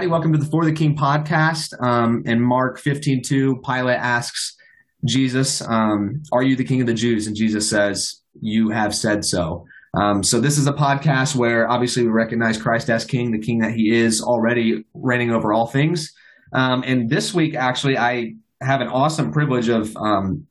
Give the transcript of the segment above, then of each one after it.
everybody. Welcome to the For the King podcast. Um, in Mark 15:2, Pilate asks Jesus, um, "Are you the King of the Jews?" And Jesus says, "You have said so." Um, so this is a podcast where obviously we recognize Christ as King, the King that He is already reigning over all things. Um, and this week, actually, I have an awesome privilege of um,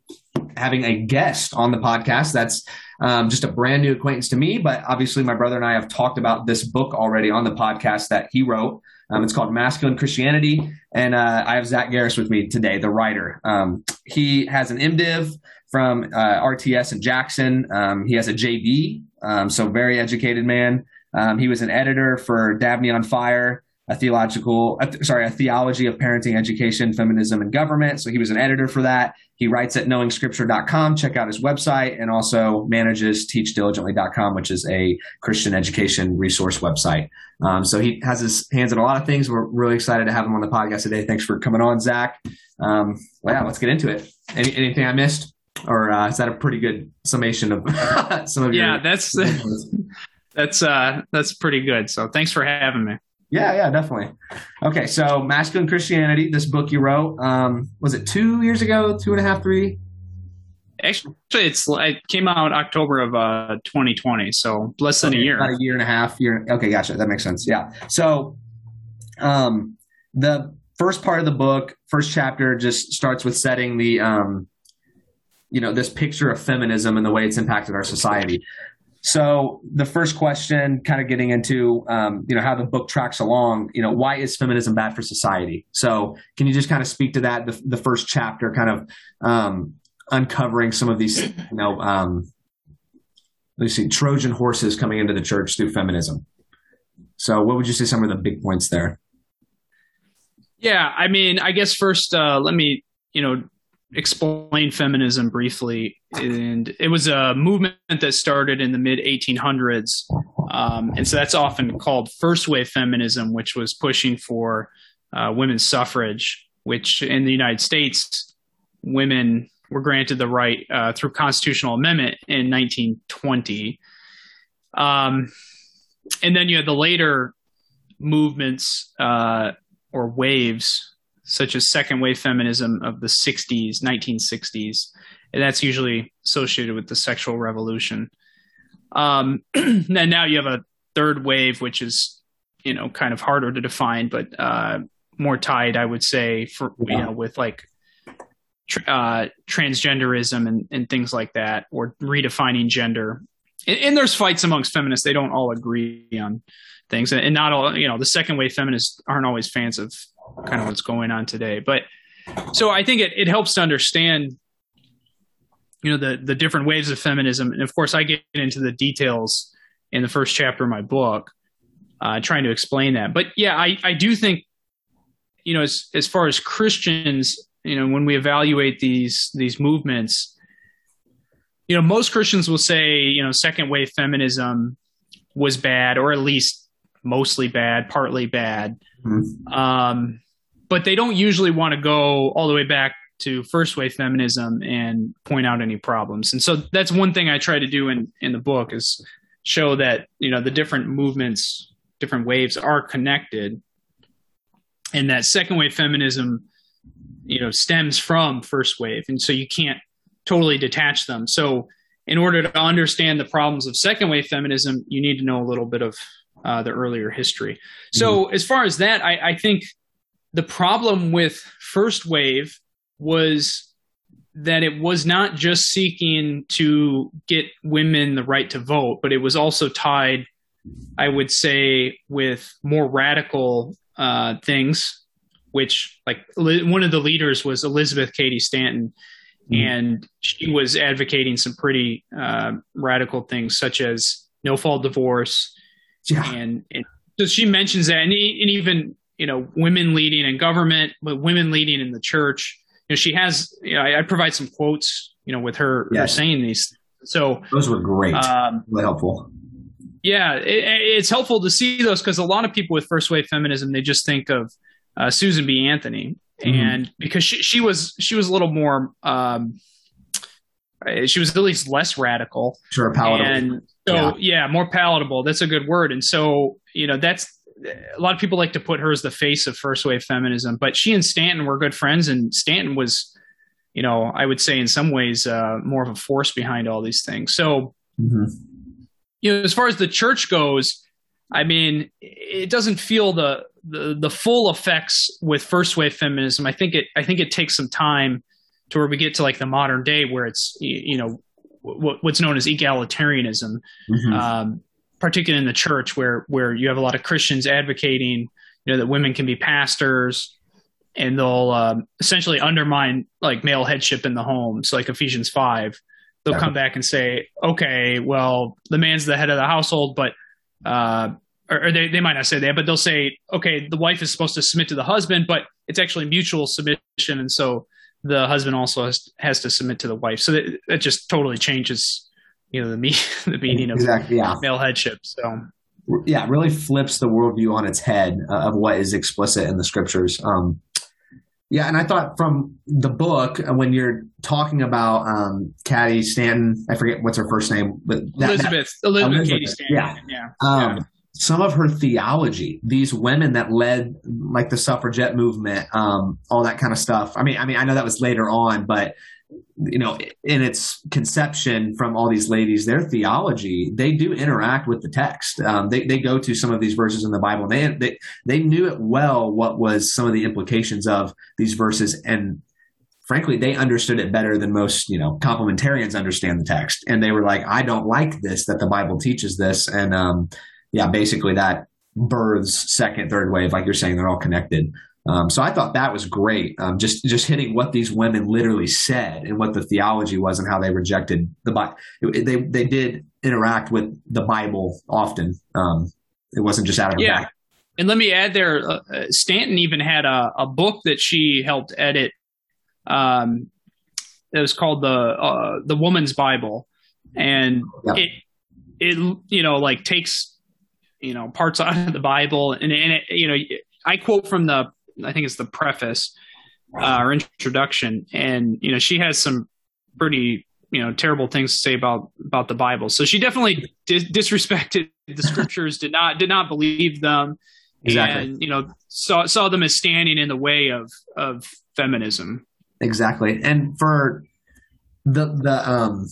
having a guest on the podcast. That's um, just a brand new acquaintance to me, but obviously my brother and I have talked about this book already on the podcast that he wrote. Um, it's called Masculine Christianity, and uh, I have Zach Garris with me today, the writer. Um, he has an MDiv from uh, RTS in Jackson. Um, he has a JD, um, so very educated man. Um, he was an editor for Dabney on Fire a theological, uh, sorry, a theology of parenting, education, feminism, and government. So he was an editor for that. He writes at knowingscripture.com. Check out his website and also manages teachdiligently.com, which is a Christian education resource website. Um, so he has his hands in a lot of things. We're really excited to have him on the podcast today. Thanks for coming on, Zach. Um, well, yeah, let's get into it. Any, anything I missed? Or uh, is that a pretty good summation of some of yeah, your? Yeah, that's that's uh, that's pretty good. So thanks for having me. Yeah, yeah, definitely. Okay, so Masculine Christianity, this book you wrote, um, was it two years ago, two and a half, three? Actually, it's it came out October of uh, 2020, so less than okay, a year. About a year and a half. Year. Okay, gotcha. That makes sense. Yeah. So, um, the first part of the book, first chapter, just starts with setting the um, you know, this picture of feminism and the way it's impacted our society. So the first question, kind of getting into um, you know how the book tracks along, you know, why is feminism bad for society? So can you just kind of speak to that? The, the first chapter, kind of um, uncovering some of these, you know, um, let's see, Trojan horses coming into the church through feminism. So what would you say some of the big points there? Yeah, I mean, I guess first, uh, let me you know explain feminism briefly. And it was a movement that started in the mid 1800s. Um, and so that's often called first wave feminism, which was pushing for uh, women's suffrage, which in the United States, women were granted the right uh, through constitutional amendment in 1920. Um, and then you had the later movements uh, or waves such as second wave feminism of the 60s, 1960s. And that's usually associated with the sexual revolution. Um, and now you have a third wave, which is, you know, kind of harder to define, but uh, more tied, I would say, for you know, with like uh, transgenderism and, and things like that, or redefining gender. And, and, there's fights amongst feminists; they don't all agree on things, and not all. You know, the second wave feminists aren't always fans of kind of what's going on today. But so I think it, it helps to understand, you know, the the different waves of feminism. And of course, I get into the details in the first chapter of my book, uh, trying to explain that. But yeah, I, I do think, you know, as as far as Christians, you know, when we evaluate these these movements, you know, most Christians will say, you know, second wave feminism was bad, or at least mostly bad, partly bad. Mm-hmm. Um, but they don't usually want to go all the way back to first wave feminism and point out any problems. And so that's one thing I try to do in, in the book is show that, you know, the different movements, different waves are connected and that second wave feminism, you know, stems from first wave. And so you can't totally detach them. So in order to understand the problems of second wave feminism, you need to know a little bit of uh, the earlier history. So mm-hmm. as far as that, I, I think the problem with first wave was that it was not just seeking to get women the right to vote, but it was also tied, I would say, with more radical uh, things, which like one of the leaders was Elizabeth Cady Stanton. Mm. And she was advocating some pretty uh, radical things, such as no fault divorce, yeah. And, and so she mentions that, and, and even you know women leading in government, but women leading in the church. You know, she has. You know, I, I provide some quotes. You know, with her, yes. her saying these. So those were great. Um, really helpful. Yeah, it, it's helpful to see those because a lot of people with first wave feminism they just helpful to see those because a lot of people with first wave feminism they just think of uh, Susan B. Anthony, mm-hmm. and because she she was she was a little more um, she was at least less radical, sure, palatable, and so yeah. yeah, more palatable. That's a good word, and so you know that's a lot of people like to put her as the face of first wave feminism, but she and Stanton were good friends, and Stanton was, you know, I would say in some ways uh, more of a force behind all these things. So, mm-hmm. you know, as far as the church goes, I mean, it doesn't feel the, the the full effects with first wave feminism. I think it I think it takes some time to where we get to like the modern day where it's you know what's known as egalitarianism. Mm-hmm. Um, particularly in the church where where you have a lot of Christians advocating, you know, that women can be pastors, and they'll um, essentially undermine like male headship in the home. So like Ephesians five, they'll come back and say, okay, well, the man's the head of the household, but uh, or, or they they might not say that, but they'll say, okay, the wife is supposed to submit to the husband, but it's actually mutual submission, and so the husband also has, has to submit to the wife. So that, that just totally changes you know the me the meaning of yeah. male headship. So yeah, it really flips the worldview on its head uh, of what is explicit in the scriptures. Um, yeah, and I thought from the book uh, when you're talking about um, Cady Stanton, I forget what's her first name, but that, Elizabeth, that, Elizabeth, Elizabeth, Stanton. Yeah, yeah. Um, yeah. Some of her theology, these women that led like the suffragette movement, um, all that kind of stuff. I mean, I mean, I know that was later on, but you know, in its conception from all these ladies, their theology, they do interact with the text. Um, they, they go to some of these verses in the Bible. They, they, they knew it well what was some of the implications of these verses. And frankly, they understood it better than most, you know, complementarians understand the text. And they were like, I don't like this, that the Bible teaches this. And, um, yeah, basically that births second, third wave, like you're saying, they're all connected. Um, so I thought that was great. Um, just just hitting what these women literally said and what the theology was and how they rejected the Bible. They they did interact with the Bible often. Um, it wasn't just out of yeah. Back. And let me add there, uh, Stanton even had a, a book that she helped edit. Um, it was called the uh, the Woman's Bible, and yeah. it it you know like takes you know parts out of the Bible and and it, you know I quote from the I think it's the preface uh, or introduction, and you know she has some pretty you know terrible things to say about about the Bible. So she definitely dis- disrespected the scriptures, did not did not believe them, exactly. and you know saw saw them as standing in the way of of feminism. Exactly, and for the the um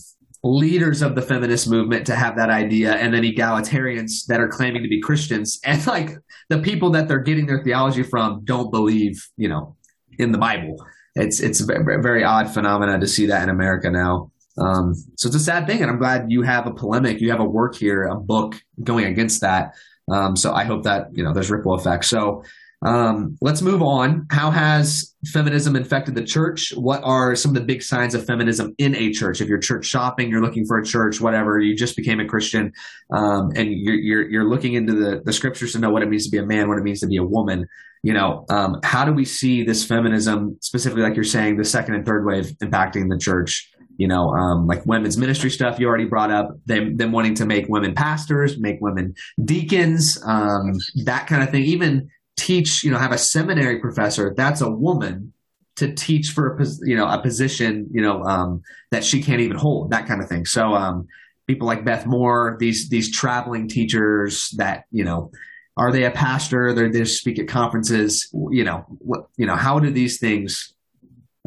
leaders of the feminist movement to have that idea and then egalitarians that are claiming to be Christians and like the people that they're getting their theology from don't believe, you know, in the Bible. It's it's a very, odd phenomena to see that in America now. Um, so it's a sad thing, and I'm glad you have a polemic, you have a work here, a book going against that. Um, so I hope that you know there's ripple effects. So um, let's move on. How has feminism infected the church? What are some of the big signs of feminism in a church? If you're church shopping, you're looking for a church, whatever, you just became a Christian, um, and you're, you're, you're looking into the, the scriptures to know what it means to be a man, what it means to be a woman. You know, um, how do we see this feminism, specifically, like you're saying, the second and third wave impacting the church? You know, um, like women's ministry stuff you already brought up, them, them wanting to make women pastors, make women deacons, um, that kind of thing. Even teach, you know, have a seminary professor that's a woman to teach for a you know a position you know um, that she can't even hold that kind of thing. So um, people like Beth Moore, these these traveling teachers that you know are they a pastor? They're they speak at conferences. You know what you know how do these things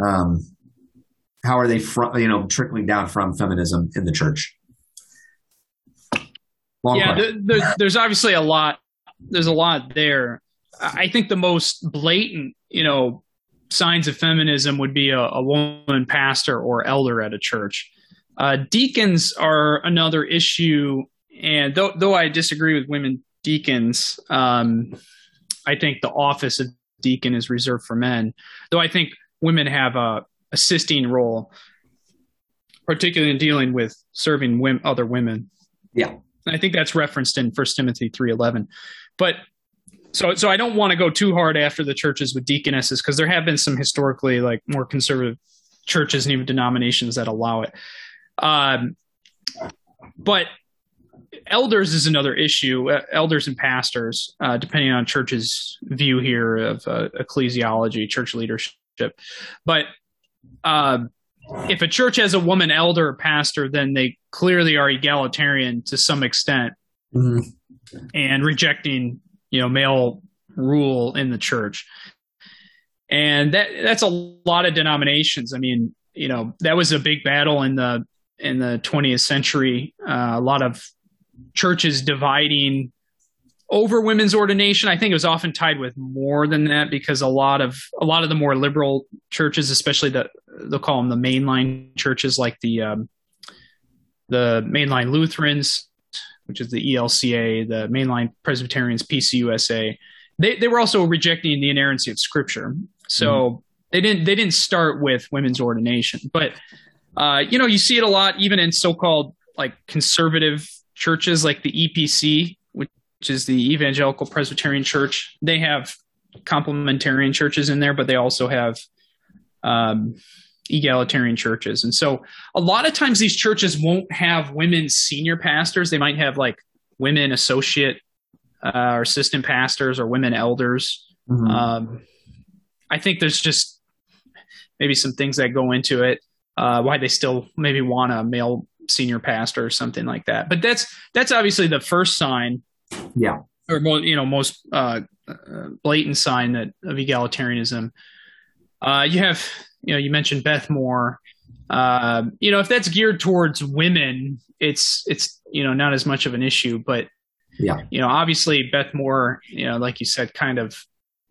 um, how are they from you know trickling down from feminism in the church? Long yeah, there's, there's obviously a lot. There's a lot there. I think the most blatant, you know, signs of feminism would be a, a woman pastor or elder at a church. Uh, deacons are another issue, and though though I disagree with women deacons, um, I think the office of deacon is reserved for men. Though I think women have a assisting role, particularly in dealing with serving women, other women. Yeah, and I think that's referenced in First Timothy three eleven. But so so I don't want to go too hard after the churches with deaconesses because there have been some historically like more conservative churches and even denominations that allow it. Um, but elders is another issue. Uh, elders and pastors, uh, depending on church's view here of uh, ecclesiology, church leadership. But uh, if a church has a woman elder or pastor, then they clearly are egalitarian to some extent mm-hmm. and rejecting, you know, male rule in the church. And that that's a lot of denominations. I mean, you know, that was a big battle in the in the 20th century. Uh, a lot of churches dividing over women's ordination. I think it was often tied with more than that because a lot of a lot of the more liberal churches, especially the they'll call them the mainline churches, like the um, the mainline Lutherans, which is the ELCA, the mainline Presbyterians, PCUSA. They they were also rejecting the inerrancy of Scripture. So mm-hmm. they didn't they didn't start with women's ordination, but uh, you know you see it a lot even in so-called like conservative churches like the EPC, which is the Evangelical Presbyterian Church. They have complementarian churches in there, but they also have um, egalitarian churches. And so a lot of times these churches won't have women senior pastors. They might have like women associate uh, or assistant pastors or women elders. Mm-hmm. Um, I think there's just maybe some things that go into it. Uh, why they still maybe want a male senior pastor or something like that. But that's that's obviously the first sign. Yeah. Or you know most uh, uh, blatant sign that of egalitarianism. Uh, you have you know you mentioned Beth Moore. Uh, you know if that's geared towards women, it's it's you know not as much of an issue. But yeah, you know obviously Beth Moore, you know like you said, kind of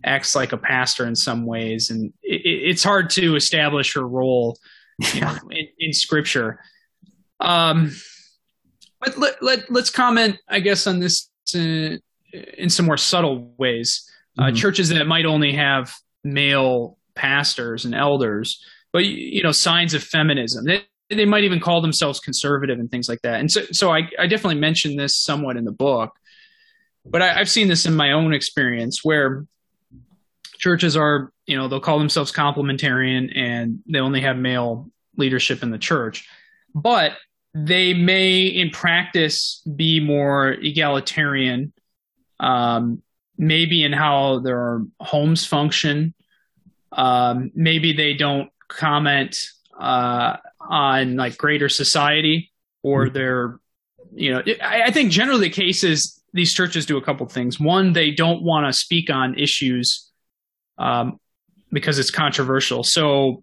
acts like a pastor in some ways, and it, it's hard to establish her role you know, in, in Scripture. Um, but let, let, let's comment, I guess, on this uh, in some more subtle ways. Uh, mm-hmm. churches that might only have male pastors and elders, but you know, signs of feminism. They, they might even call themselves conservative and things like that. And so, so I, I definitely mentioned this somewhat in the book, but I, I've seen this in my own experience where churches are, you know, they'll call themselves complementarian and they only have male leadership in the church. But they may in practice be more egalitarian um, maybe in how their homes function um, maybe they don't comment uh, on like greater society or mm-hmm. their you know I, I, think generally the case is these churches do a couple things one they don't want to speak on issues um, because it's controversial so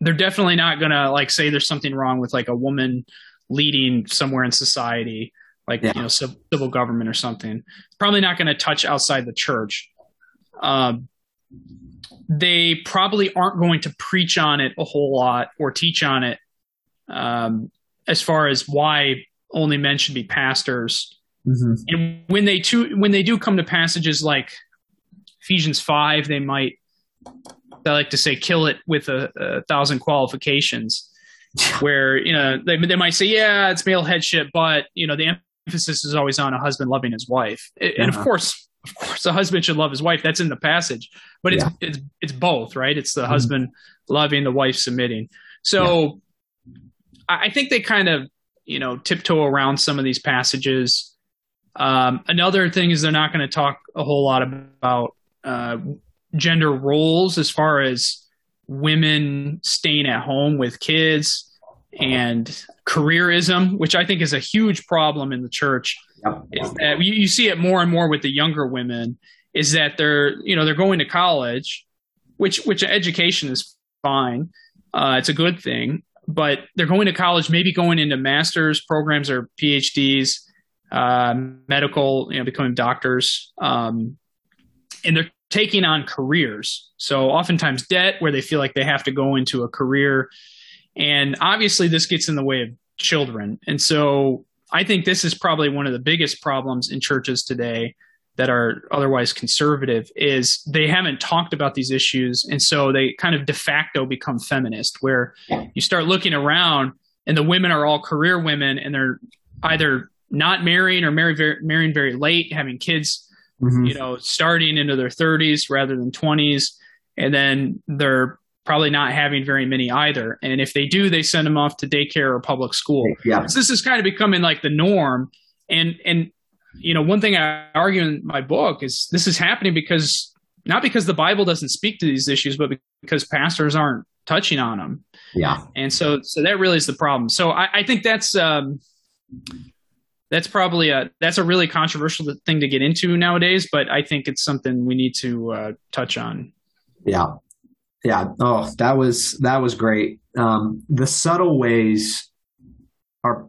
they're definitely not gonna like say there's something wrong with like a woman leading somewhere in society, like yeah. you know civil, civil, government or something. Probably not going to touch outside the church. Um, they probably aren't going to preach on it a whole lot or teach on it um, as far as why only men should be pastors. Mm-hmm. And when they to, when they do come to passages like Ephesians five, they might I like to say kill it with a, a thousand qualifications where you know they, they might say yeah it's male headship but you know the emphasis is always on a husband loving his wife and of uh-huh. course of course a husband should love his wife that's in the passage but it's yeah. it's it's both right it's the mm-hmm. husband loving the wife submitting so yeah. i think they kind of you know tiptoe around some of these passages um, another thing is they're not going to talk a whole lot about uh, gender roles as far as women staying at home with kids and careerism, which I think is a huge problem in the church. Is that you, you see it more and more with the younger women is that they're you know they're going to college, which which education is fine, uh, it's a good thing, but they're going to college, maybe going into master's programs or PhDs, uh, medical, you know, becoming doctors, um, and they're taking on careers. So oftentimes debt where they feel like they have to go into a career. And obviously this gets in the way of children. And so I think this is probably one of the biggest problems in churches today that are otherwise conservative is they haven't talked about these issues and so they kind of de facto become feminist where you start looking around and the women are all career women and they're either not marrying or marry very, marrying very late having kids mm-hmm. you know, starting into their 30s rather than 20s. And then they're probably not having very many either. And if they do, they send them off to daycare or public school. Yeah. So this is kind of becoming like the norm. and and you know one thing I argue in my book is this is happening because not because the Bible doesn't speak to these issues, but because pastors aren't touching on them. Yeah, and so so that really is the problem. So I, I think that's. Um, that's probably a that's a really controversial thing to get into nowadays, but I think it's something we need to uh, touch on. Yeah, yeah. Oh, that was that was great. Um, the subtle ways are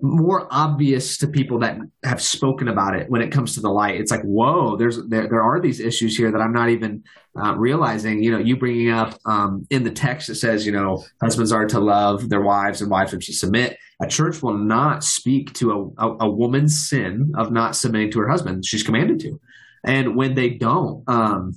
more obvious to people that have spoken about it when it comes to the light. It's like, whoa, there's there, there are these issues here that I'm not even uh, realizing. You know, you bringing up um, in the text it says, you know, husbands are to love their wives and wives are to submit. A church will not speak to a, a, a woman's sin of not submitting to her husband. She's commanded to, and when they don't, um,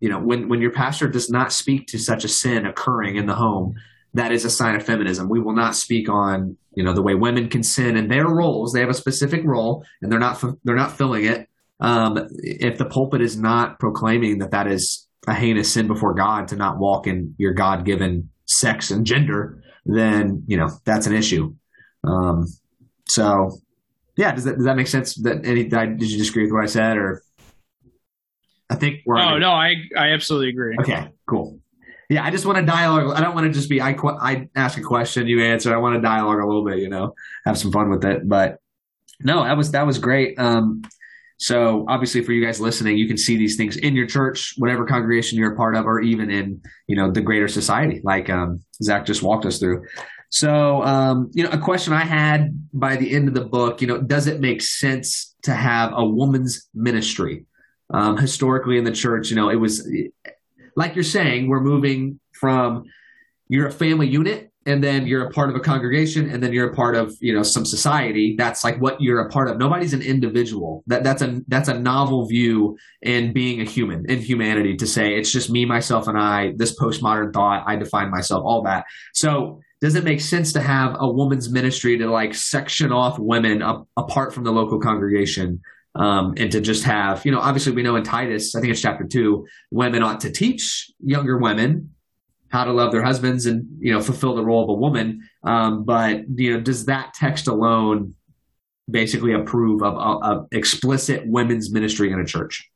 you know, when when your pastor does not speak to such a sin occurring in the home, that is a sign of feminism. We will not speak on you know the way women can sin in their roles. They have a specific role, and they're not they're not filling it. Um, if the pulpit is not proclaiming that that is a heinous sin before God to not walk in your God given sex and gender, then you know that's an issue. Um, so, yeah, does that does that make sense? That any did you disagree with what I said, or I think we're. Oh no, I I absolutely agree. Okay, cool. Yeah, I just want to dialogue. I don't want to just be I I ask a question, you answer. I want to dialogue a little bit, you know, have some fun with it. But no, that was that was great. Um, so obviously, for you guys listening, you can see these things in your church, whatever congregation you're a part of, or even in you know the greater society, like um, Zach just walked us through. So, um, you know, a question I had by the end of the book, you know, does it make sense to have a woman's ministry? Um, historically in the church, you know, it was like you're saying, we're moving from you're a family unit and then you're a part of a congregation and then you're a part of you know some society. That's like what you're a part of. Nobody's an individual. That that's a that's a novel view in being a human in humanity to say it's just me myself and i this postmodern thought i define myself all that. So does it make sense to have a woman's ministry to like section off women up, apart from the local congregation um, and to just have, you know, obviously we know in Titus, I think it's chapter two, women ought to teach younger women how to love their husbands and, you know, fulfill the role of a woman. Um, but, you know, does that text alone basically approve of, of, of explicit women's ministry in a church?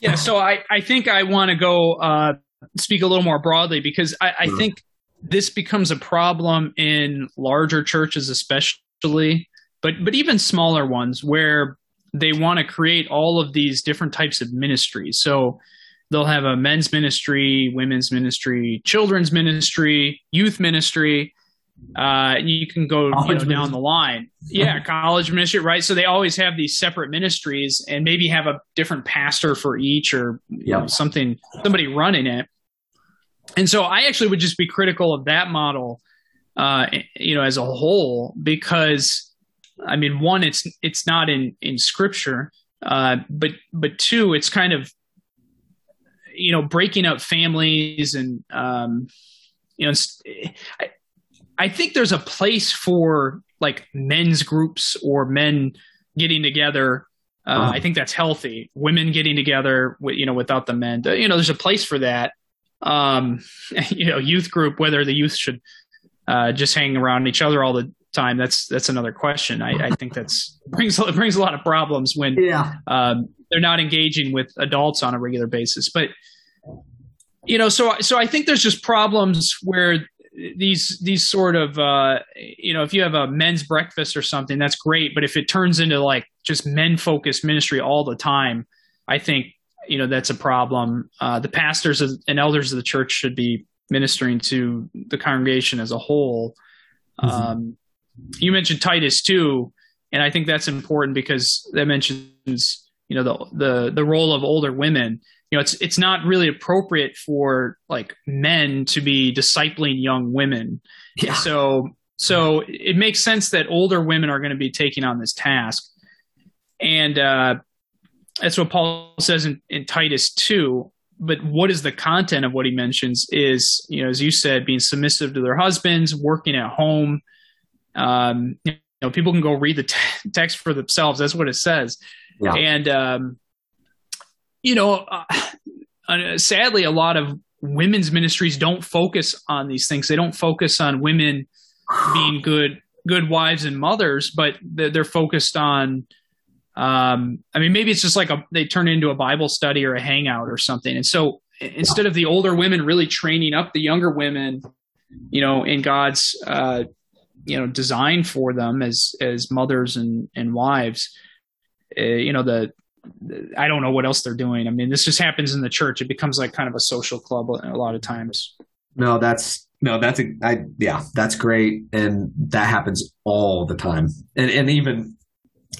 Yeah, so I, I think I want to go uh, speak a little more broadly because I, I think this becomes a problem in larger churches, especially but but even smaller ones where they want to create all of these different types of ministries. So they'll have a men's ministry, women's ministry, children's ministry, youth ministry. Uh, you can go you know, down the line. Yeah, college ministry, right? So they always have these separate ministries and maybe have a different pastor for each or yep. know, something, somebody running it. And so I actually would just be critical of that model, uh, you know, as a whole, because I mean, one, it's it's not in in scripture, uh, but but two, it's kind of you know breaking up families and um, you know I, I think there's a place for like men's groups or men getting together. Uh, uh-huh. I think that's healthy. Women getting together, with, you know, without the men. You know, there's a place for that. Um, you know, youth group, whether the youth should uh, just hang around each other all the time, that's that's another question. I, I think that's brings it brings a lot of problems when yeah. um, they're not engaging with adults on a regular basis. But you know, so so I think there's just problems where these these sort of uh, you know, if you have a men's breakfast or something, that's great. But if it turns into like just men focused ministry all the time, I think you know that's a problem. Uh, the pastors and elders of the church should be ministering to the congregation as a whole. Mm-hmm. Um, you mentioned Titus too, and I think that's important because that mentions you know the the the role of older women. You know, it's it's not really appropriate for like men to be discipling young women. Yeah. So so it makes sense that older women are going to be taking on this task, and uh, that's what Paul says in, in Titus two. But what is the content of what he mentions is, you know, as you said, being submissive to their husbands, working at home, um, you know, people can go read the t- text for themselves. That's what it says. Yeah. And, um, you know, uh, uh, sadly, a lot of women's ministries don't focus on these things. They don't focus on women being good good wives and mothers, but they're focused on. Um, I mean, maybe it's just like a they turn into a Bible study or a hangout or something, and so instead of the older women really training up the younger women, you know, in God's uh, you know design for them as as mothers and and wives, uh, you know the I don't know what else they're doing. I mean, this just happens in the church. It becomes like kind of a social club a lot of times. No, that's no, that's a, I, yeah, that's great, and that happens all the time. And and even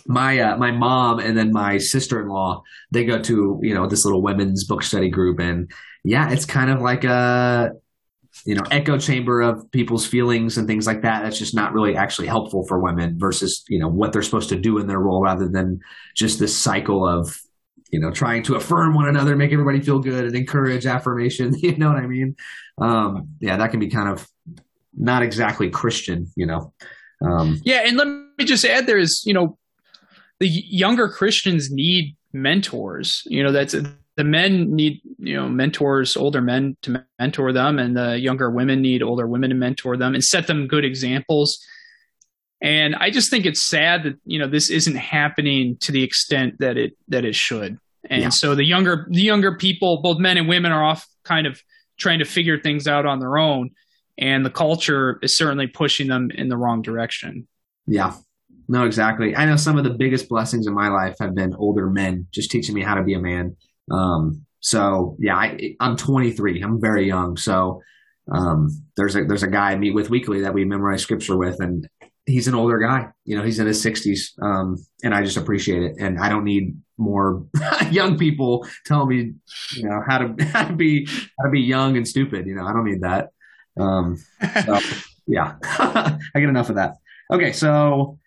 my uh, my mom and then my sister in law, they go to you know this little women's book study group, and yeah, it's kind of like a you know echo chamber of people's feelings and things like that that's just not really actually helpful for women versus you know what they're supposed to do in their role rather than just this cycle of you know trying to affirm one another make everybody feel good and encourage affirmation you know what i mean? Um yeah that can be kind of not exactly christian you know um. Yeah and let me just add there is you know the younger christians need mentors you know that's the men need you know mentors older men to mentor them and the younger women need older women to mentor them and set them good examples. And i just think it's sad that you know this isn't happening to the extent that it that it should. And yeah. so the younger the younger people both men and women are off kind of trying to figure things out on their own. And the culture is certainly pushing them in the wrong direction. Yeah. No exactly. I know some of the biggest blessings in my life have been older men just teaching me how to be a man um, so yeah, I, I'm 23. I'm very young. So um, there's a there's a guy I meet with weekly that we memorize scripture with, and he's an older guy. You know, he's in his 60s, um, and I just appreciate it. And I don't need more young people telling me, you know, how to how to be how to be young and stupid. You know, I don't need that. Um, so yeah, I get enough of that. Okay, so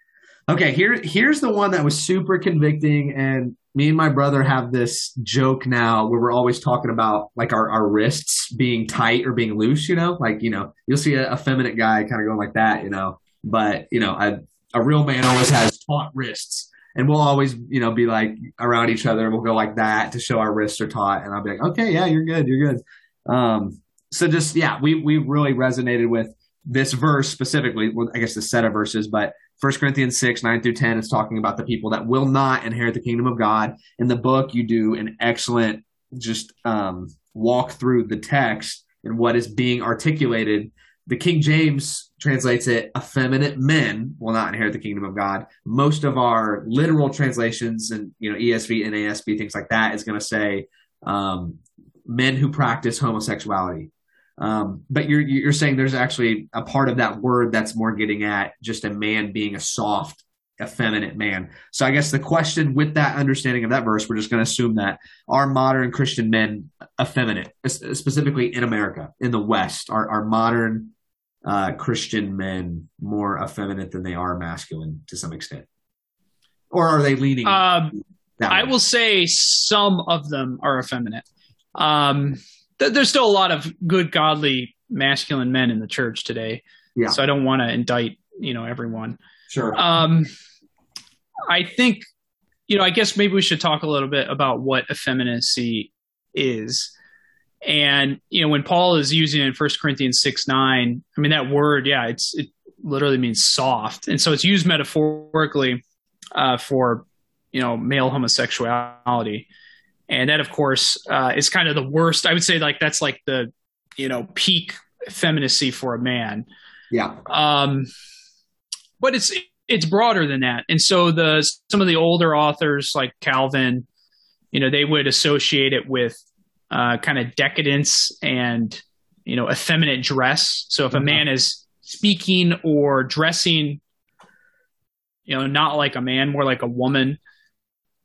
okay, here here's the one that was super convicting and me and my brother have this joke now where we're always talking about like our, our wrists being tight or being loose, you know, like, you know, you'll see a effeminate guy kind of going like that, you know, but you know, a, a real man always has taut wrists and we'll always, you know, be like around each other. We'll go like that to show our wrists are taut. And I'll be like, okay, yeah, you're good. You're good. Um, so just, yeah, we, we really resonated with this verse specifically. Well, I guess the set of verses, but First Corinthians 6, 9 through 10 is talking about the people that will not inherit the kingdom of God. In the book, you do an excellent just um, walk through the text and what is being articulated. The King James translates it, effeminate men will not inherit the kingdom of God. Most of our literal translations and, you know, ESV and ASB, things like that is going to say, um, men who practice homosexuality. Um, but you're you're saying there's actually a part of that word that's more getting at just a man being a soft, effeminate man. So I guess the question with that understanding of that verse, we're just going to assume that are modern Christian men effeminate, specifically in America, in the West, are are modern uh, Christian men more effeminate than they are masculine to some extent, or are they leaning? Um, I will say some of them are effeminate. Um, th- there's still a lot of good, godly, masculine men in the church today. Yeah. So I don't want to indict, you know, everyone. Sure. Um, I think, you know, I guess maybe we should talk a little bit about what effeminacy is. And, you know, when Paul is using it in 1 Corinthians 6 9, I mean, that word, yeah, it's, it literally means soft. And so it's used metaphorically uh, for, you know, male homosexuality and that of course uh, is kind of the worst. I would say like that's like the you know peak femininity for a man. Yeah. Um, but it's it's broader than that, and so the some of the older authors like Calvin, you know, they would associate it with uh, kind of decadence and you know effeminate dress. So if a mm-hmm. man is speaking or dressing, you know, not like a man, more like a woman,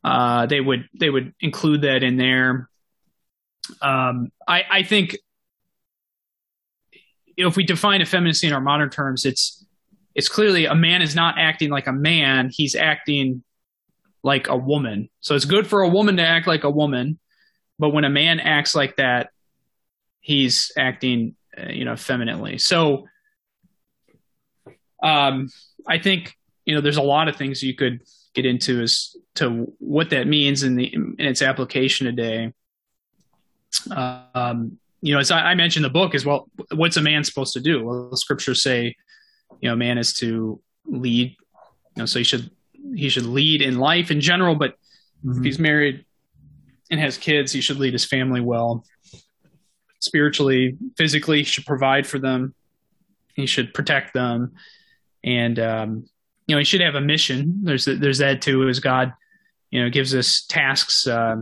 uh, they would they would include that in there. Um, I, I think if we define effeminacy in our modern terms, it's it's clearly a man is not acting like a man; he's acting like a woman. So it's good for a woman to act like a woman, but when a man acts like that, he's acting, uh, you know, femininely. So, um, I think you know, there's a lot of things you could get into as to what that means in the in its application today. Um, you know, as I, mentioned, the book is well, what's a man supposed to do? Well, the scriptures say, you know, man is to lead. You know, so he should he should lead in life in general, but mm-hmm. if he's married and has kids, he should lead his family well. Spiritually, physically, he should provide for them. He should protect them, and um, you know he should have a mission. There's there's that too. As God, you know, gives us tasks uh,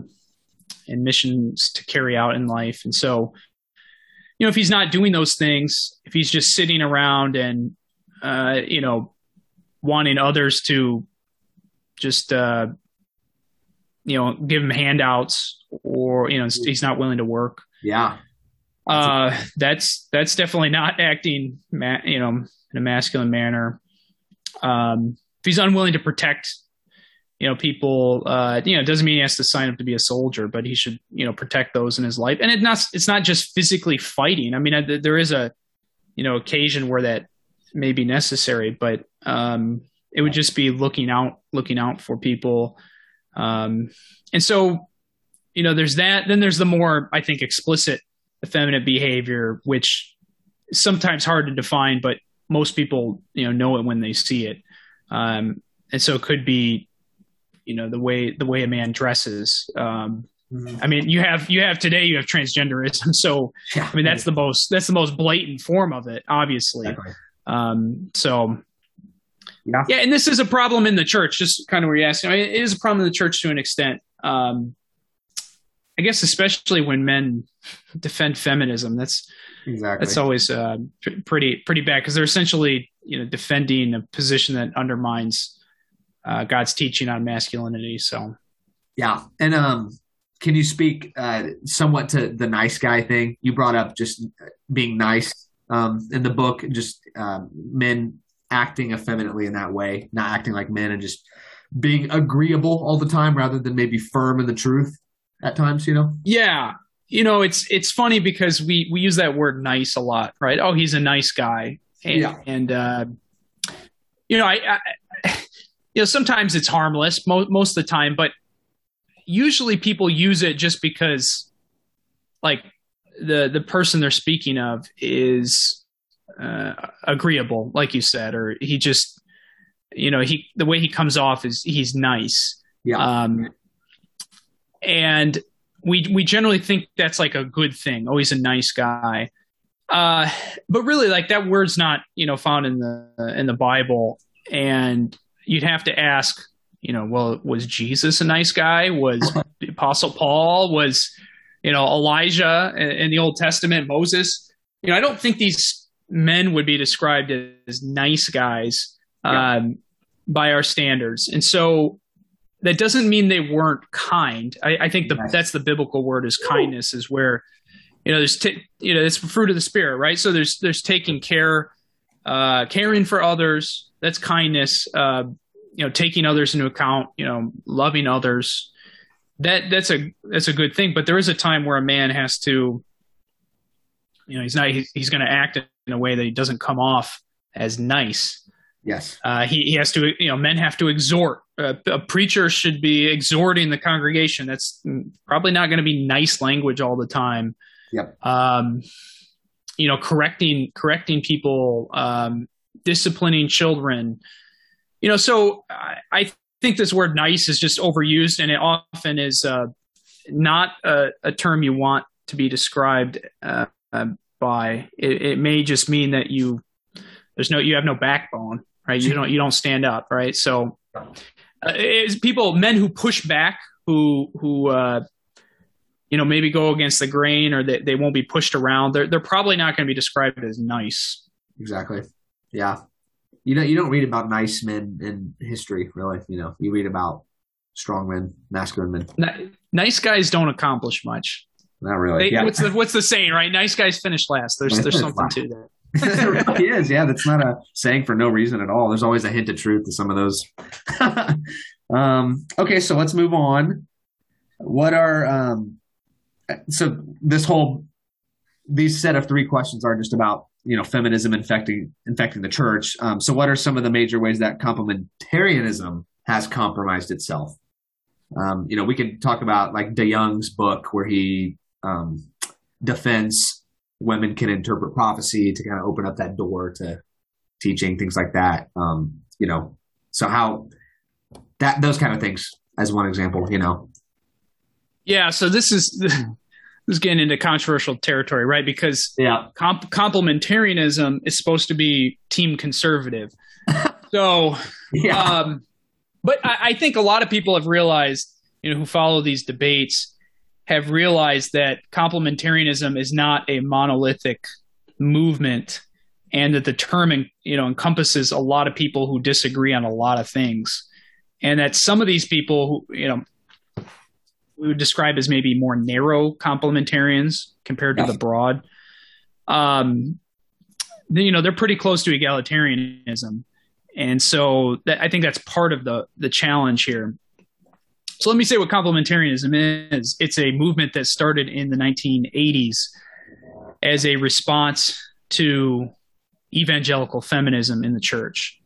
and missions to carry out in life, and so you know if he's not doing those things, if he's just sitting around and uh, you know wanting others to just uh, you know give him handouts or you know he's not willing to work. Yeah. Uh, that's that's definitely not acting, ma- you know, in a masculine manner. Um, if he's unwilling to protect, you know, people, uh, you know, it doesn't mean he has to sign up to be a soldier, but he should, you know, protect those in his life. And it's not it's not just physically fighting. I mean, there is a, you know, occasion where that may be necessary, but um, it would just be looking out, looking out for people. Um, and so, you know, there's that. Then there's the more, I think, explicit effeminate behavior, which is sometimes hard to define, but most people, you know, know it when they see it. Um, and so it could be, you know, the way the way a man dresses. Um, mm-hmm. I mean, you have you have today you have transgenderism, so yeah. I mean that's the most that's the most blatant form of it, obviously. Exactly. Um, so yeah. yeah, and this is a problem in the church. Just kind of where you're asking, I mean, it is a problem in the church to an extent. Um, I guess especially when men defend feminism, that's exactly that's always uh, pretty pretty bad because they're essentially you know defending a position that undermines uh, God's teaching on masculinity. So yeah, and um, can you speak uh, somewhat to the nice guy thing? You brought up just being nice um, in the book, just uh, men acting effeminately in that way, not acting like men and just being agreeable all the time rather than maybe firm in the truth at times, you know? Yeah. You know, it's it's funny because we we use that word nice a lot, right? Oh, he's a nice guy. And, yeah. and uh you know, I, I you know, sometimes it's harmless mo- most of the time, but usually people use it just because like the the person they're speaking of is uh, agreeable, like you said, or he just, you know, he the way he comes off is he's nice. Yeah. Um, and we we generally think that's like a good thing. Oh, he's a nice guy. Uh, but really, like that word's not you know found in the in the Bible, and you'd have to ask, you know, well, was Jesus a nice guy? Was the Apostle Paul? Was you know Elijah in the Old Testament? Moses? You know, I don't think these men would be described as nice guys yeah. um, by our standards, and so that doesn't mean they weren't kind. I, I think the, nice. that's the biblical word is kindness is where, you know, there's, t- you know, it's fruit of the spirit, right? So there's, there's taking care, uh, caring for others. That's kindness. Uh, you know, taking others into account, you know, loving others. That, that's a, that's a good thing. But there is a time where a man has to, you know, he's not, he's, he's going to act in a way that he doesn't come off as nice. Yes. Uh, he, he has to, you know, men have to exhort. Uh, a preacher should be exhorting the congregation. That's probably not going to be nice language all the time. Yep. Um, you know, correcting, correcting people, um, disciplining children. You know, so I, I, think this word nice is just overused and it often is, uh, not a, a, term you want to be described, uh, by. It, it may just mean that you, there's no, you have no backbone right? You don't you don't stand up, right? So uh, people, men who push back, who who uh, you know maybe go against the grain, or they, they won't be pushed around. They're they're probably not going to be described as nice. Exactly. Yeah. You know, you don't read about nice men in history, really. You know, you read about strong men, masculine men. Nice guys don't accomplish much. Not really. They, yeah. What's the what's the saying, right? Nice guys finish last. There's there's something to that it really is. Yeah, that's not a saying for no reason at all. There's always a hint of truth to some of those. um, okay, so let's move on. What are um, so this whole these set of three questions are just about you know feminism infecting infecting the church. Um, so what are some of the major ways that complementarianism has compromised itself? Um, you know, we can talk about like DeYoung's book where he um, defends women can interpret prophecy to kind of open up that door to teaching things like that. Um, you know, so how that those kind of things as one example, you know. Yeah, so this is this is getting into controversial territory, right? Because yeah, comp- complementarianism is supposed to be team conservative. so, yeah. um, but I, I think a lot of people have realized, you know, who follow these debates have realized that complementarianism is not a monolithic movement and that the term you know encompasses a lot of people who disagree on a lot of things. And that some of these people who you know we would describe as maybe more narrow complementarians compared to the broad um you know they're pretty close to egalitarianism. And so that, i think that's part of the the challenge here so let me say what complementarianism is. It's a movement that started in the 1980s as a response to evangelical feminism in the church.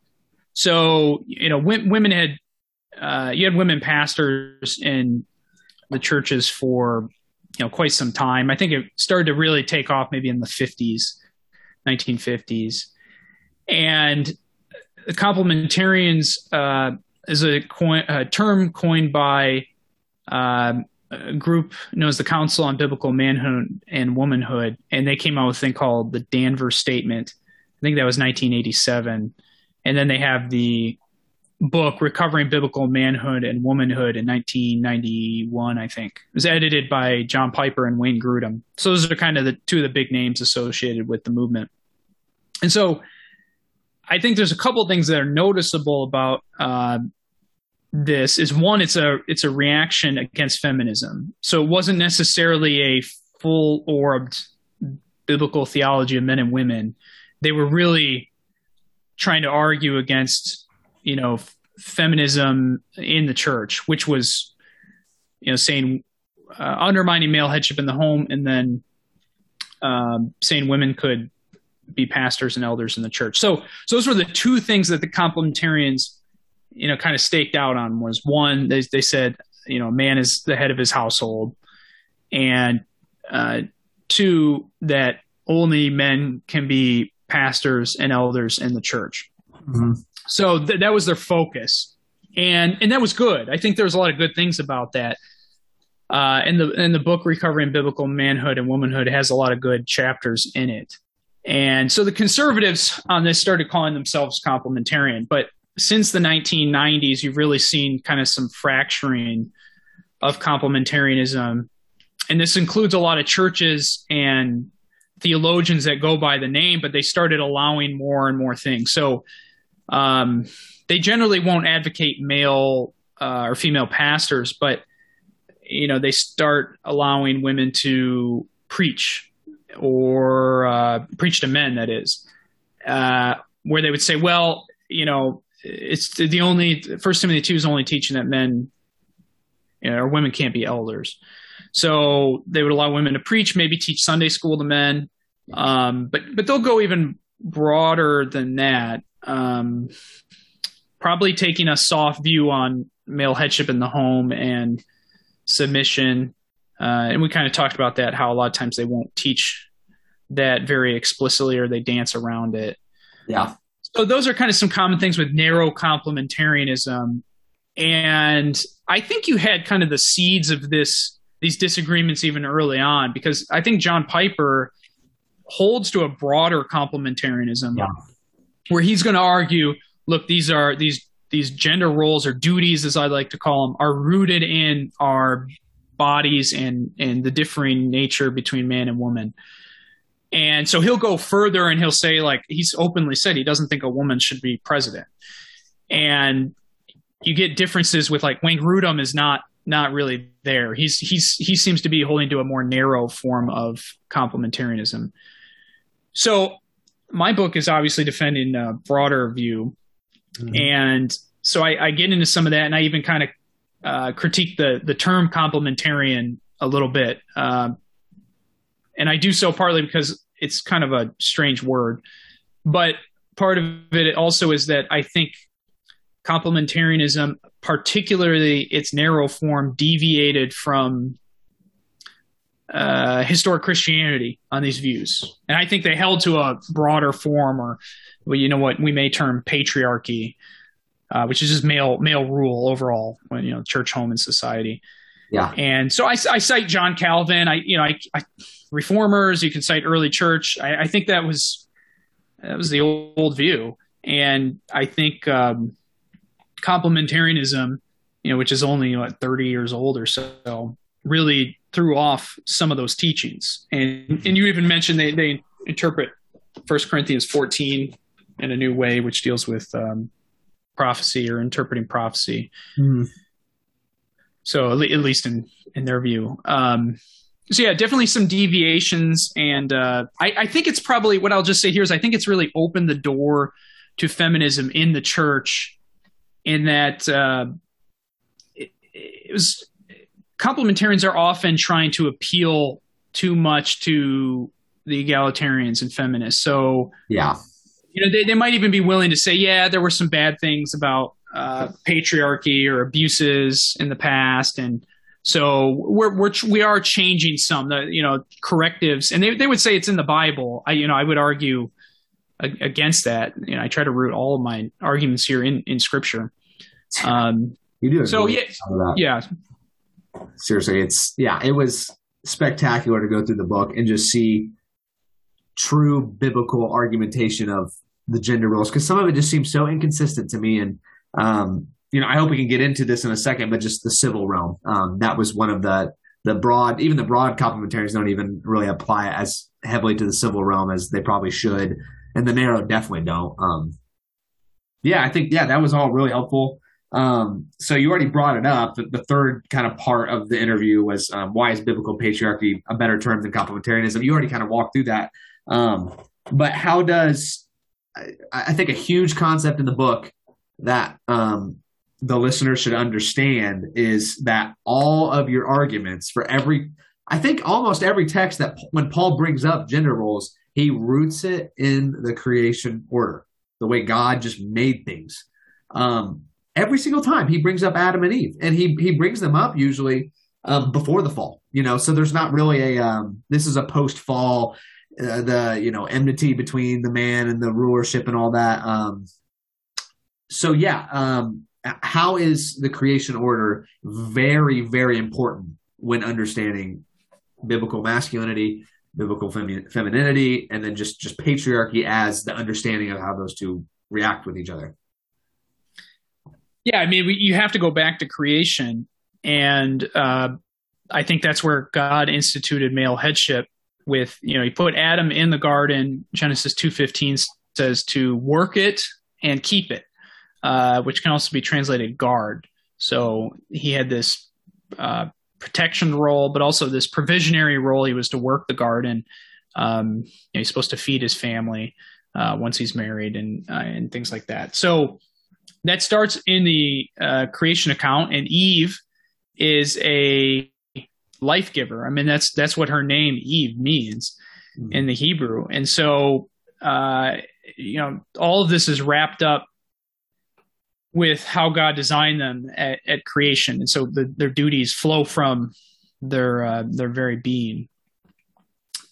So, you know, women had, uh, you had women pastors in the churches for, you know, quite some time. I think it started to really take off maybe in the 50s, 1950s. And the complementarians, uh, is a, coin, a term coined by uh, a group known as the Council on Biblical Manhood and Womanhood, and they came out with a thing called the Danvers Statement. I think that was 1987, and then they have the book Recovering Biblical Manhood and Womanhood in 1991. I think it was edited by John Piper and Wayne Grudem. So those are kind of the two of the big names associated with the movement, and so. I think there's a couple things that are noticeable about uh, this is one it's a it's a reaction against feminism. So it wasn't necessarily a full orbed biblical theology of men and women. They were really trying to argue against you know feminism in the church which was you know saying uh, undermining male headship in the home and then um, saying women could be pastors and elders in the church. So, so those were the two things that the complementarians you know, kind of staked out on was one, they, they said, you know, man is the head of his household. And uh, two, that only men can be pastors and elders in the church. Mm-hmm. So th- that was their focus. And, and that was good. I think there was a lot of good things about that. Uh, and the and the book Recovering Biblical Manhood and Womanhood has a lot of good chapters in it. And so the conservatives on this started calling themselves complementarian, but since the 1990s, you've really seen kind of some fracturing of complementarianism. And this includes a lot of churches and theologians that go by the name, but they started allowing more and more things. So um, they generally won't advocate male uh, or female pastors, but you know they start allowing women to preach or uh, preach to men. That is, uh, where they would say, well, you know, it's the only First Timothy two is only teaching that men you know, or women can't be elders. So they would allow women to preach, maybe teach Sunday school to men, um, but but they'll go even broader than that. Um, probably taking a soft view on male headship in the home and submission. Uh, and we kind of talked about that, how a lot of times they won't teach that very explicitly or they dance around it. Yeah. So those are kind of some common things with narrow complementarianism. And I think you had kind of the seeds of this these disagreements even early on because I think John Piper holds to a broader complementarianism yeah. where he's going to argue, look, these are these these gender roles or duties as I like to call them are rooted in our bodies and and the differing nature between man and woman. And so he'll go further and he'll say, like, he's openly said he doesn't think a woman should be president. And you get differences with like Wayne Grudem is not not really there. He's he's he seems to be holding to a more narrow form of complementarianism. So my book is obviously defending a broader view, mm-hmm. and so I, I, get into some of that, and I even kind of uh, critique the the term complementarian a little bit. Uh, and I do so partly because it's kind of a strange word, but part of it also is that I think complementarianism, particularly its narrow form, deviated from uh, historic Christianity on these views, and I think they held to a broader form, or well, you know what we may term patriarchy, uh, which is just male male rule overall, when you know church, home, and society. Yeah. And so I, I cite John Calvin. I you know I, I reformers. You can cite early church. I, I, think that was that was the old view, and I think um, complementarianism, you know, which is only what thirty years old or so, really threw off some of those teachings. And and you even mentioned they they interpret First Corinthians fourteen in a new way, which deals with um, prophecy or interpreting prophecy. Mm. So at, least in in their view. Um, so yeah, definitely some deviations, and uh, I, I, think it's probably what I'll just say here is I think it's really opened the door to feminism in the church, in that uh, it, it was complementarians are often trying to appeal too much to the egalitarians and feminists. So yeah, you know they, they might even be willing to say, yeah, there were some bad things about uh, patriarchy or abuses in the past, and so we're, we're we are changing some, the, you know, correctives, and they they would say it's in the Bible. I you know I would argue against that. You know, I try to root all of my arguments here in in Scripture. Um, you do. So yeah, yeah. Seriously, it's yeah, it was spectacular to go through the book and just see true biblical argumentation of the gender roles because some of it just seems so inconsistent to me and um, you know, I hope we can get into this in a second, but just the civil realm. Um, that was one of the the broad, even the broad complementarians don't even really apply as heavily to the civil realm as they probably should, and the narrow definitely don't. Um, yeah, I think yeah, that was all really helpful. Um, so you already brought it up. The, the, third kind of part of the interview was um, why is biblical patriarchy a better term than complementarianism? You already kind of walked through that. Um, but how does I, I, think a huge concept in the book that um, the listener should understand is that all of your arguments for every, I think almost every text that when Paul brings up gender roles, he roots it in the creation order, the way God just made things. Um, every single time he brings up Adam and Eve, and he he brings them up usually um, before the fall. You know, so there's not really a um, this is a post fall. Uh, the you know enmity between the man and the rulership and all that. Um, so yeah, um, how is the creation order very, very important when understanding biblical masculinity, biblical femi- femininity, and then just just patriarchy as the understanding of how those two react with each other. Yeah, I mean, we, you have to go back to creation, and uh, I think that's where God instituted male headship. With you know, he put Adam in the garden. Genesis two fifteen says to work it and keep it. Uh, which can also be translated guard. So he had this uh, protection role, but also this provisionary role. He was to work the garden. Um, you know, he's supposed to feed his family uh, once he's married and uh, and things like that. So that starts in the uh, creation account, and Eve is a life giver. I mean, that's that's what her name Eve means mm-hmm. in the Hebrew, and so you know all of this is wrapped up with how God designed them at, at creation, and so the, their duties flow from their uh, their very being.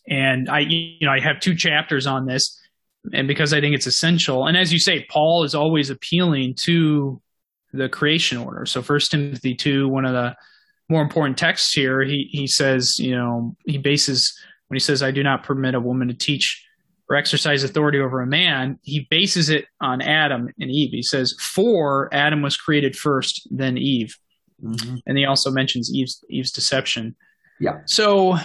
And I, you know, I have two chapters on this, and because I think it's essential. And as you say, Paul is always appealing to the creation order. So First Timothy two, one of the more important texts here, he he says, you know, he bases when he says, "I do not permit a woman to teach or exercise authority over a man, he bases it on Adam and Eve. He says, "For Adam was created first, then Eve," mm-hmm. and he also mentions Eve's Eve's deception. Yeah. So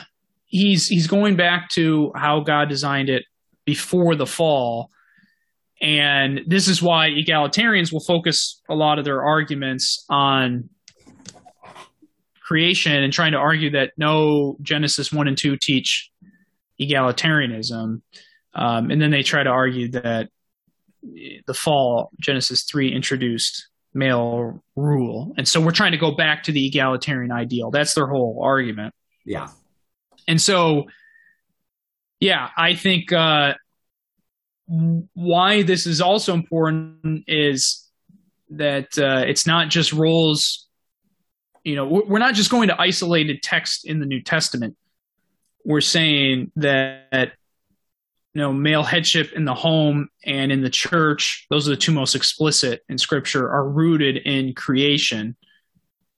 he's he's going back to how God designed it before the fall, and this is why egalitarians will focus a lot of their arguments on creation and trying to argue that no Genesis one and two teach egalitarianism. Um, and then they try to argue that the fall, Genesis 3, introduced male rule. And so we're trying to go back to the egalitarian ideal. That's their whole argument. Yeah. And so, yeah, I think uh, why this is also important is that uh, it's not just roles. You know, we're not just going to isolated text in the New Testament. We're saying that you know, male headship in the home and in the church, those are the two most explicit in scripture, are rooted in creation.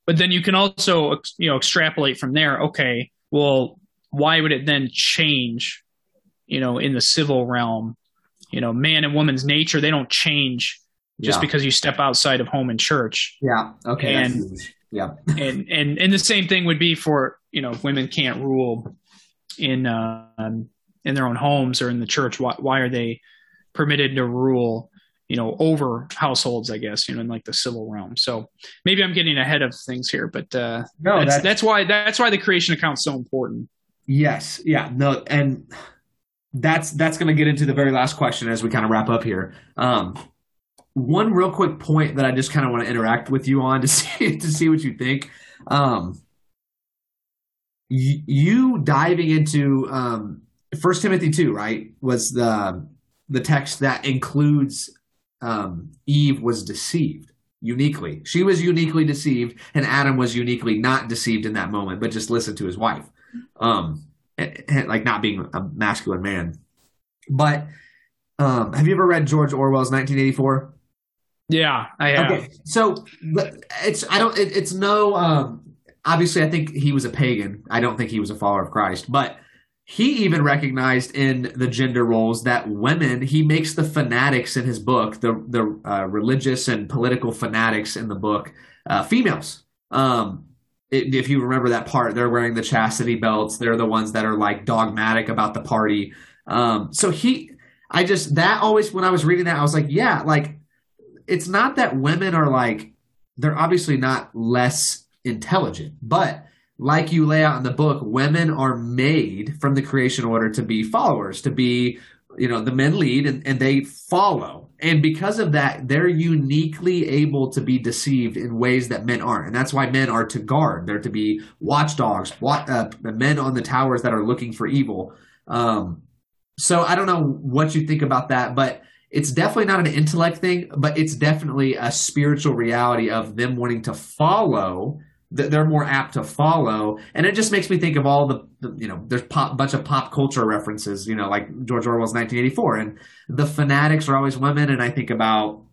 But then you can also, you know, extrapolate from there. Okay, well, why would it then change, you know, in the civil realm? You know, man and woman's nature, they don't change just yeah. because you step outside of home and church. Yeah. Okay. And, yeah. and, and, and the same thing would be for, you know, women can't rule in, um, in their own homes or in the church why, why are they permitted to rule you know over households i guess you know in like the civil realm? So maybe i'm getting ahead of things here but uh no that's, that's, that's why that's why the creation account's so important. Yes. Yeah. No and that's that's going to get into the very last question as we kind of wrap up here. Um one real quick point that i just kind of want to interact with you on to see to see what you think. Um you diving into um First Timothy two, right, was the the text that includes um, Eve was deceived uniquely. She was uniquely deceived, and Adam was uniquely not deceived in that moment, but just listened to his wife, um, and, and, like not being a masculine man. But um, have you ever read George Orwell's 1984? Yeah, I have. Okay, so it's I don't it, it's no um, obviously I think he was a pagan. I don't think he was a follower of Christ, but he even recognized in the gender roles that women he makes the fanatics in his book the the uh, religious and political fanatics in the book uh, females. Um, if you remember that part they're wearing the chastity belts. They're the ones that are like dogmatic about the party. Um, so he i just that always when i was reading that i was like yeah like it's not that women are like they're obviously not less intelligent but like you lay out in the book, women are made from the creation order to be followers, to be, you know, the men lead and, and they follow. And because of that, they're uniquely able to be deceived in ways that men aren't. And that's why men are to guard. They're to be watchdogs, uh, men on the towers that are looking for evil. Um, so I don't know what you think about that, but it's definitely not an intellect thing, but it's definitely a spiritual reality of them wanting to follow they're more apt to follow. And it just makes me think of all the, the you know, there's a bunch of pop culture references, you know, like George Orwell's 1984, and the fanatics are always women. And I think about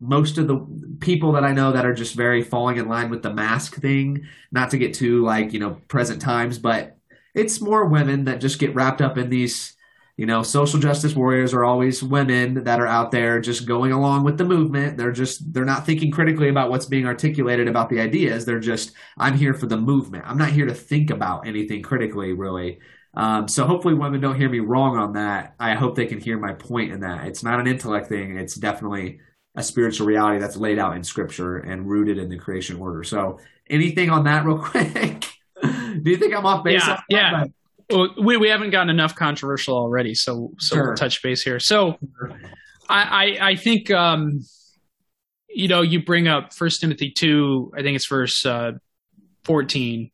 most of the people that I know that are just very falling in line with the mask thing. Not to get too like you know present times, but it's more women that just get wrapped up in these you know, social justice warriors are always women that are out there just going along with the movement. They're just, they're not thinking critically about what's being articulated about the ideas. They're just, I'm here for the movement. I'm not here to think about anything critically, really. Um, so hopefully women don't hear me wrong on that. I hope they can hear my point in that. It's not an intellect thing. It's definitely a spiritual reality that's laid out in scripture and rooted in the creation order. So anything on that real quick? Do you think I'm off base? Yeah. yeah well, we, we haven't gotten enough controversial already, so so sure. we'll touch base here. So, I I, I think um, you know you bring up First Timothy two. I think it's verse uh, 14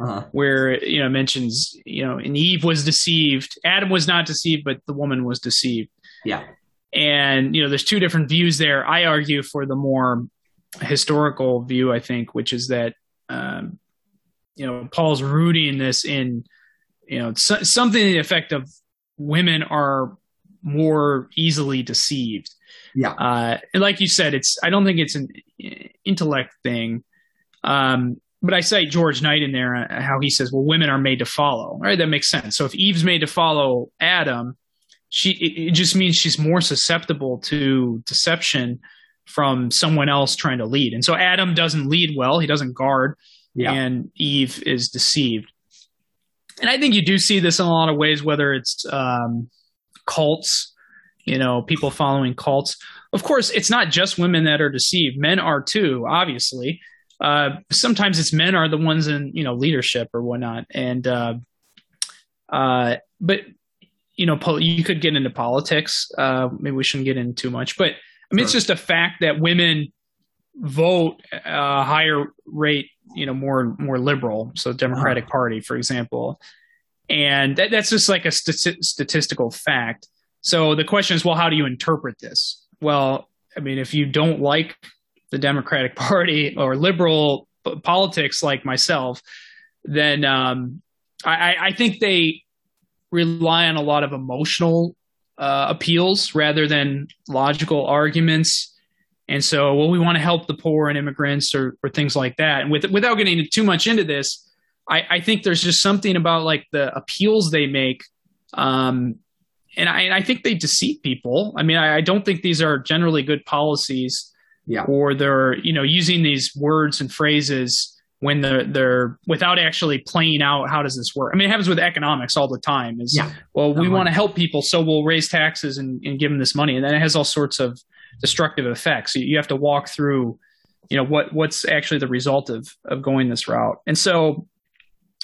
uh-huh. where you know mentions you know and Eve was deceived. Adam was not deceived, but the woman was deceived. Yeah, and you know there's two different views there. I argue for the more historical view. I think, which is that um, you know Paul's rooting this in you know so, something to the effect of women are more easily deceived. Yeah. Uh, and like you said it's i don't think it's an intellect thing. Um, but i cite george knight in there uh, how he says well women are made to follow right? That makes sense. So if eve's made to follow adam she it, it just means she's more susceptible to deception from someone else trying to lead. And so adam doesn't lead well. He doesn't guard. Yeah. and eve is deceived and I think you do see this in a lot of ways, whether it's um, cults, you know, people following cults. Of course, it's not just women that are deceived; men are too. Obviously, uh, sometimes it's men are the ones in you know leadership or whatnot, and uh, uh, but you know, you could get into politics. Uh, maybe we shouldn't get in too much, but I mean, sure. it's just a fact that women vote a higher rate you know more more liberal so democratic uh-huh. party for example and that, that's just like a st- statistical fact so the question is well how do you interpret this well i mean if you don't like the democratic party or liberal politics like myself then um, I, I think they rely on a lot of emotional uh, appeals rather than logical arguments. And so, well, we want to help the poor and immigrants or, or things like that. And with, without getting too much into this, I, I think there's just something about like the appeals they make. Um, and I, and I think they deceive people. I mean, I, I don't think these are generally good policies. Yeah. Or they're, you know, using these words and phrases when they're they're without actually playing out how does this work. I mean, it happens with economics all the time. Is yeah. well, we want to help people, so we'll raise taxes and, and give them this money, and then it has all sorts of destructive effects. You have to walk through, you know, what what's actually the result of of going this route. And so,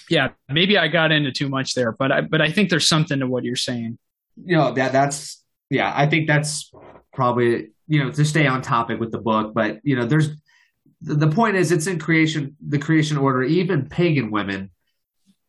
yeah, maybe I got into too much there, but I but I think there's something to what you're saying. You know that that's yeah, I think that's probably you know to stay on topic with the book, but you know there's the point is it's in creation the creation order even pagan women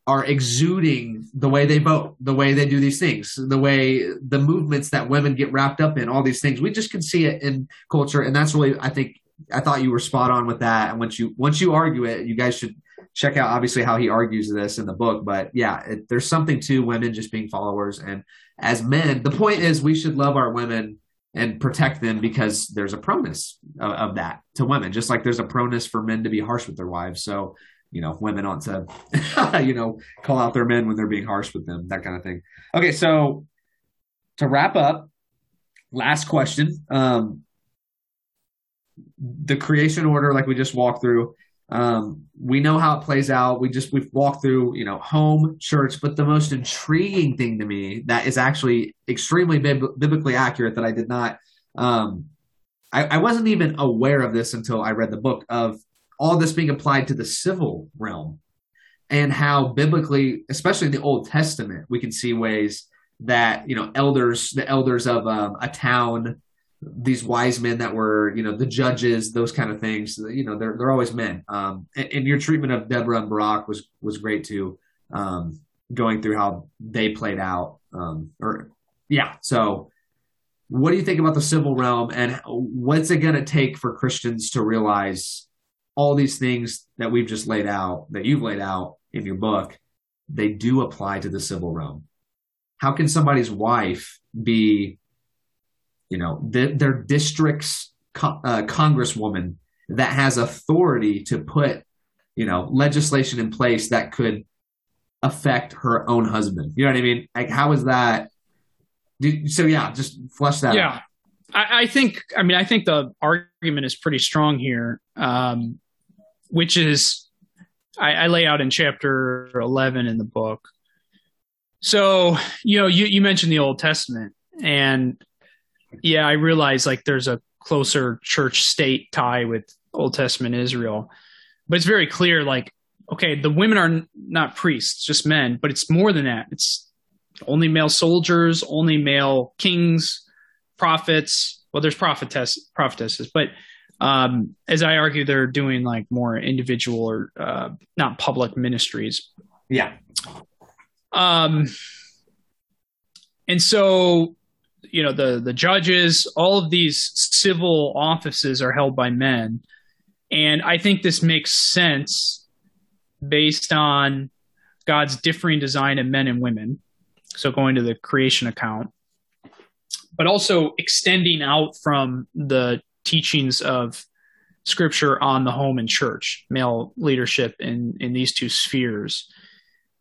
are exuding the way they vote the way they do these things the way the movements that women get wrapped up in all these things we just can see it in culture and that's really i think i thought you were spot on with that and once you once you argue it you guys should check out obviously how he argues this in the book but yeah it, there's something to women just being followers and as men the point is we should love our women and protect them because there's a proneness of, of, that to women, just like there's a proneness for men to be harsh with their wives. So, you know, women ought to, you know, call out their men when they're being harsh with them, that kind of thing. Okay, so to wrap up, last question. Um, the creation order, like we just walked through, um, we know how it plays out. We just we've walked through, you know, home, church, but the most intriguing thing to me that is actually extremely bib- biblically accurate that I did not, um, I, I wasn't even aware of this until I read the book of all this being applied to the civil realm and how biblically, especially in the Old Testament, we can see ways that you know elders, the elders of um, a town these wise men that were, you know, the judges, those kind of things. You know, they're they're always men. Um, and, and, your treatment of Deborah and Barak was was great too. Um, going through how they played out. Um, or yeah. So, what do you think about the civil realm, and what's it going to take for Christians to realize all these things that we've just laid out, that you've laid out in your book, they do apply to the civil realm? How can somebody's wife be you know, the, their district's co- uh, congresswoman that has authority to put, you know, legislation in place that could affect her own husband. You know what I mean? Like, how is that? so yeah, just flush that. Yeah, I, I, think. I mean, I think the argument is pretty strong here, um, which is I, I lay out in chapter eleven in the book. So you know, you, you mentioned the Old Testament, and yeah, I realize like there's a closer church state tie with Old Testament Israel, but it's very clear like, okay, the women are not priests, just men, but it's more than that. It's only male soldiers, only male kings, prophets. Well, there's prophetess, prophetesses, but um, as I argue, they're doing like more individual or uh, not public ministries. Yeah. Um, and so you know the the judges all of these civil offices are held by men and i think this makes sense based on god's differing design of men and women so going to the creation account but also extending out from the teachings of scripture on the home and church male leadership in in these two spheres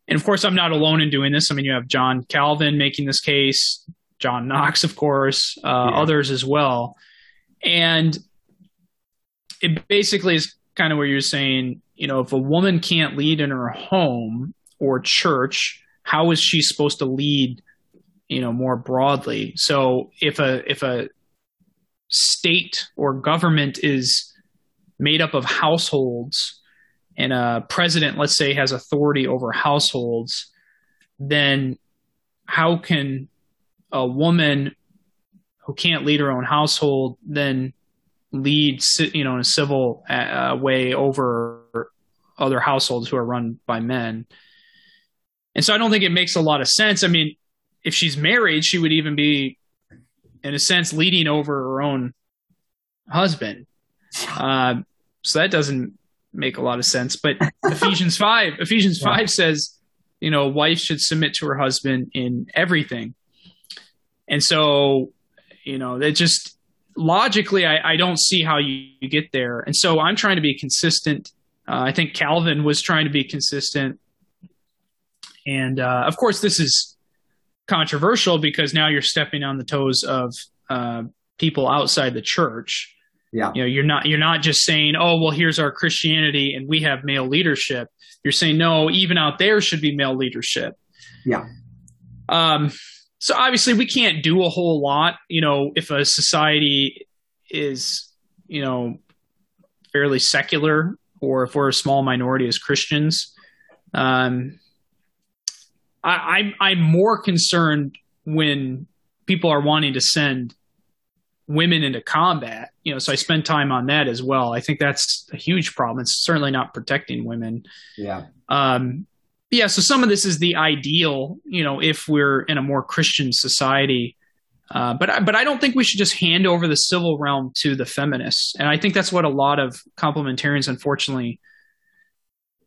and of course i'm not alone in doing this i mean you have john calvin making this case John Knox, of course, uh, yeah. others as well. And it basically is kind of where you're saying, you know, if a woman can't lead in her home or church, how is she supposed to lead, you know, more broadly? So if a if a state or government is made up of households and a president, let's say, has authority over households, then how can a woman who can't lead her own household then lead you know in a civil uh, way over other households who are run by men? And so i don't think it makes a lot of sense. I mean if she's married she would even be in a sense leading over her own husband uh, so that doesn't make a lot of sense but ephesians 5 ephesians 5 says you know, a wife should submit to her husband in everything. And so, you know, it just logically, I, I don't see how you, you, get there. And so I'm trying to be consistent. Uh, I think Calvin was trying to be consistent. And uh, of course, this is controversial because now you're stepping on the toes of uh, people outside the church. Yeah. You know, you're not you're not just saying, "Oh, well, here's our Christianity and we have male leadership." You're saying, "No, even out there should be male leadership." Yeah. Um so obviously we can't do a whole lot, you know, if a society is, you know, fairly secular or if we're a small minority as Christians. Um I, I'm I'm more concerned when people are wanting to send women into combat. You know, so I spend time on that as well. I think that's a huge problem. It's certainly not protecting women. Yeah. Um, yeah. So some of this is the ideal. You know, if we're in a more Christian society. Uh, but but I don't think we should just hand over the civil realm to the feminists, and I think that's what a lot of complementarians, unfortunately,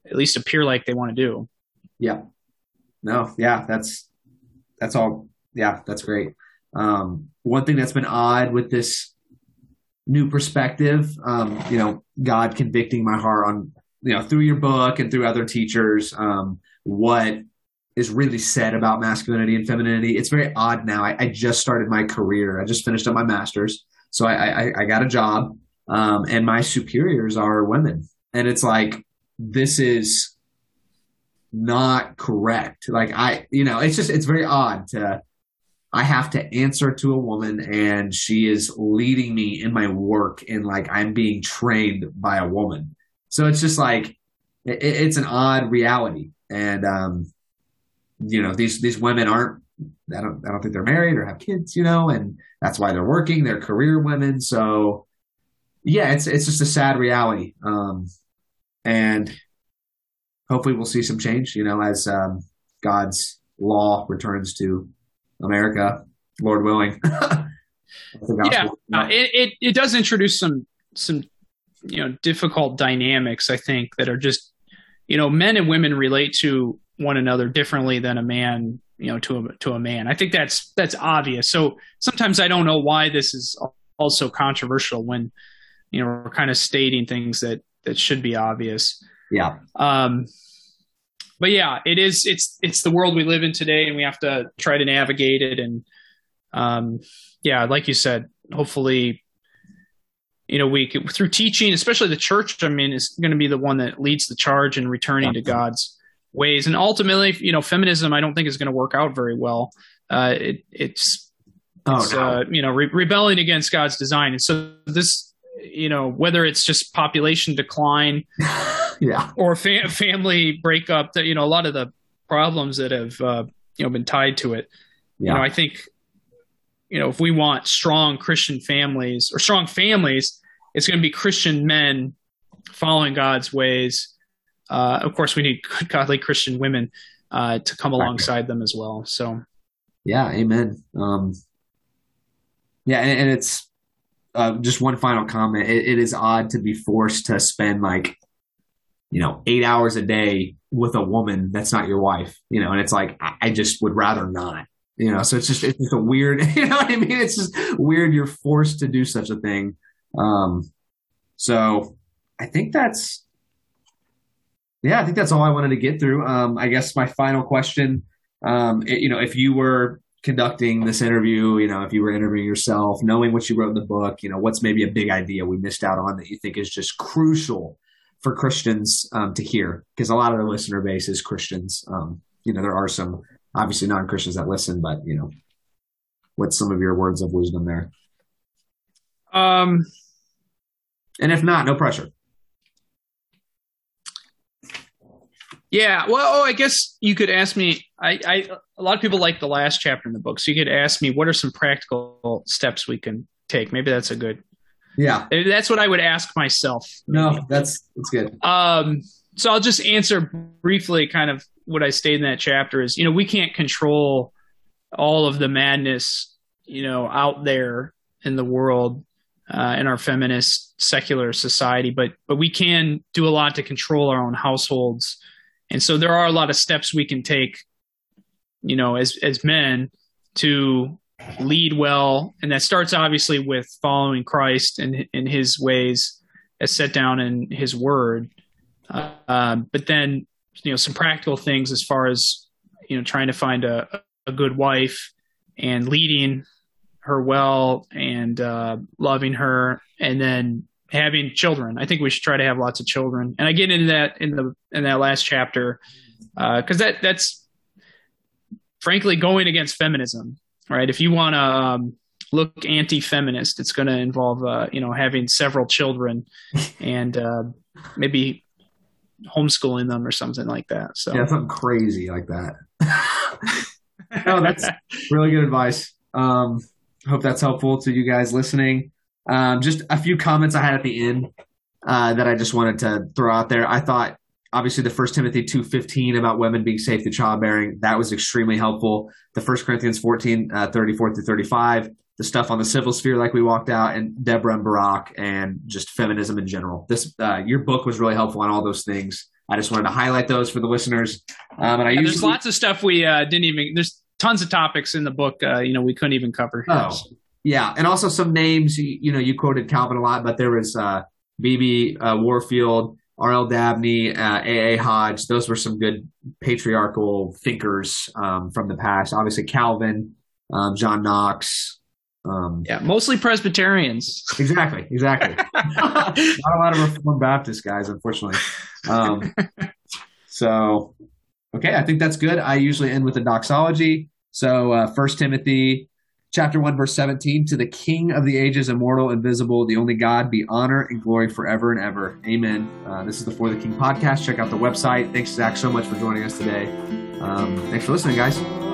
at least appear like they want to do. Yeah. No. Yeah. That's that's all. Yeah. That's great. Um, one thing that's been odd with this new perspective, um, you know, God convicting my heart on, you know, through your book and through other teachers, um, what is really said about masculinity and femininity. It's very odd now. I, I just started my career. I just finished up my master's. So I, I, I got a job, um, and my superiors are women. And it's like, this is not correct. Like I, you know, it's just, it's very odd to, I have to answer to a woman and she is leading me in my work and like I'm being trained by a woman. So it's just like it, it's an odd reality. And um, you know, these these women aren't I don't I don't think they're married or have kids, you know, and that's why they're working, they're career women. So yeah, it's it's just a sad reality. Um, and hopefully we'll see some change, you know, as um, God's law returns to America, Lord willing. yeah, uh, it, it, it does introduce some some you know difficult dynamics. I think that are just you know men and women relate to one another differently than a man you know to a to a man. I think that's that's obvious. So sometimes I don't know why this is also controversial when you know we're kind of stating things that that should be obvious. Yeah. Um, but yeah, it is. It's it's the world we live in today, and we have to try to navigate it. And um, yeah, like you said, hopefully, you know, we could, through teaching, especially the church. I mean, is going to be the one that leads the charge in returning to God's ways. And ultimately, you know, feminism, I don't think is going to work out very well. Uh, it, it's oh, it's, no. uh, you know re- rebelling against God's design, and so this, you know, whether it's just population decline. yeah, or fa- family breakup. That you know a lot of the problems that have uh, you know been tied to it. Yeah. You know, I think you know if we want strong Christian families or strong families, it's going to be Christian men following God's ways. Uh, of course, we need godly Christian women uh, to come alongside them as well. So, yeah, amen. Um, yeah, and, and it's uh, just one final comment. It, it is odd to be forced to spend like you know, eight hours a day with a woman that's not your wife, you know, and it's like, I just would rather not, you know, so it's just, it's just a weird, you know what I mean? It's just weird. You're forced to do such a thing. Um, so I think that's, yeah, I think that's all I wanted to get through. Um, I guess my final question, um, it, you know, if you were conducting this interview, you know, if you were interviewing yourself, knowing what you wrote in the book, you know, what's maybe a big idea we missed out on that you think is just crucial for Christians um, to hear because a lot of the listener base is Christians. Um, you know, there are some obviously non Christians that listen, but you know, what's some of your words of wisdom there? Um, and if not, no pressure. Yeah, well, oh, I guess you could ask me. I, I, a lot of people like the last chapter in the book, so you could ask me what are some practical steps we can take. Maybe that's a good yeah. That's what I would ask myself. No, that's that's good. Um, so I'll just answer briefly kind of what I stated in that chapter is, you know, we can't control all of the madness, you know, out there in the world uh, in our feminist secular society, but but we can do a lot to control our own households And so there are a lot of steps we can take, you know, as as men to lead well, and that starts obviously with following Christ and in His ways as set down in His Word. Uh, um, but then, you know, some practical things as far as you know, trying to find a, a good wife and leading her well and uh, loving her, and then having children. I think we should try to have lots of children. And I get into that in the in that last chapter because uh, that that's frankly going against feminism, right? If you want to um, look anti-feminist, it's going to involve uh, you know having several children and uh, maybe homeschooling them or something like that. So yeah, something crazy like that. no, that's really good advice. Um, hope that's helpful to you guys listening. Um, just a few comments I had at the end uh, that I just wanted to throw out there. I thought obviously the First Timothy two fifteen about women being safe to childbearing that was extremely helpful. The First Corinthians 14, uh, 34 through thirty five. The stuff on the civil sphere, like we walked out, and Deborah and Barak and just feminism in general. This uh, your book was really helpful on all those things. I just wanted to highlight those for the listeners. Um, and I yeah, usually, there's lots of stuff we uh, didn't even. There's tons of topics in the book. Uh, you know, we couldn't even cover. Oh, so. Yeah, and also some names. You know, you quoted Calvin a lot, but there was uh, B.B. Uh, Warfield, R.L. Dabney, uh, A.A. Hodge. Those were some good patriarchal thinkers um, from the past. Obviously, Calvin, um, John Knox. Um, yeah, mostly Presbyterians. Exactly, exactly. Not a lot of Reformed Baptist guys, unfortunately. Um, so, okay, I think that's good. I usually end with a doxology. So, uh, First Timothy chapter 1 verse 17 to the king of the ages immortal invisible the only god be honor and glory forever and ever. Amen. Uh, this is the for the king podcast. Check out the website. Thanks zach so much for joining us today. Um, thanks for listening guys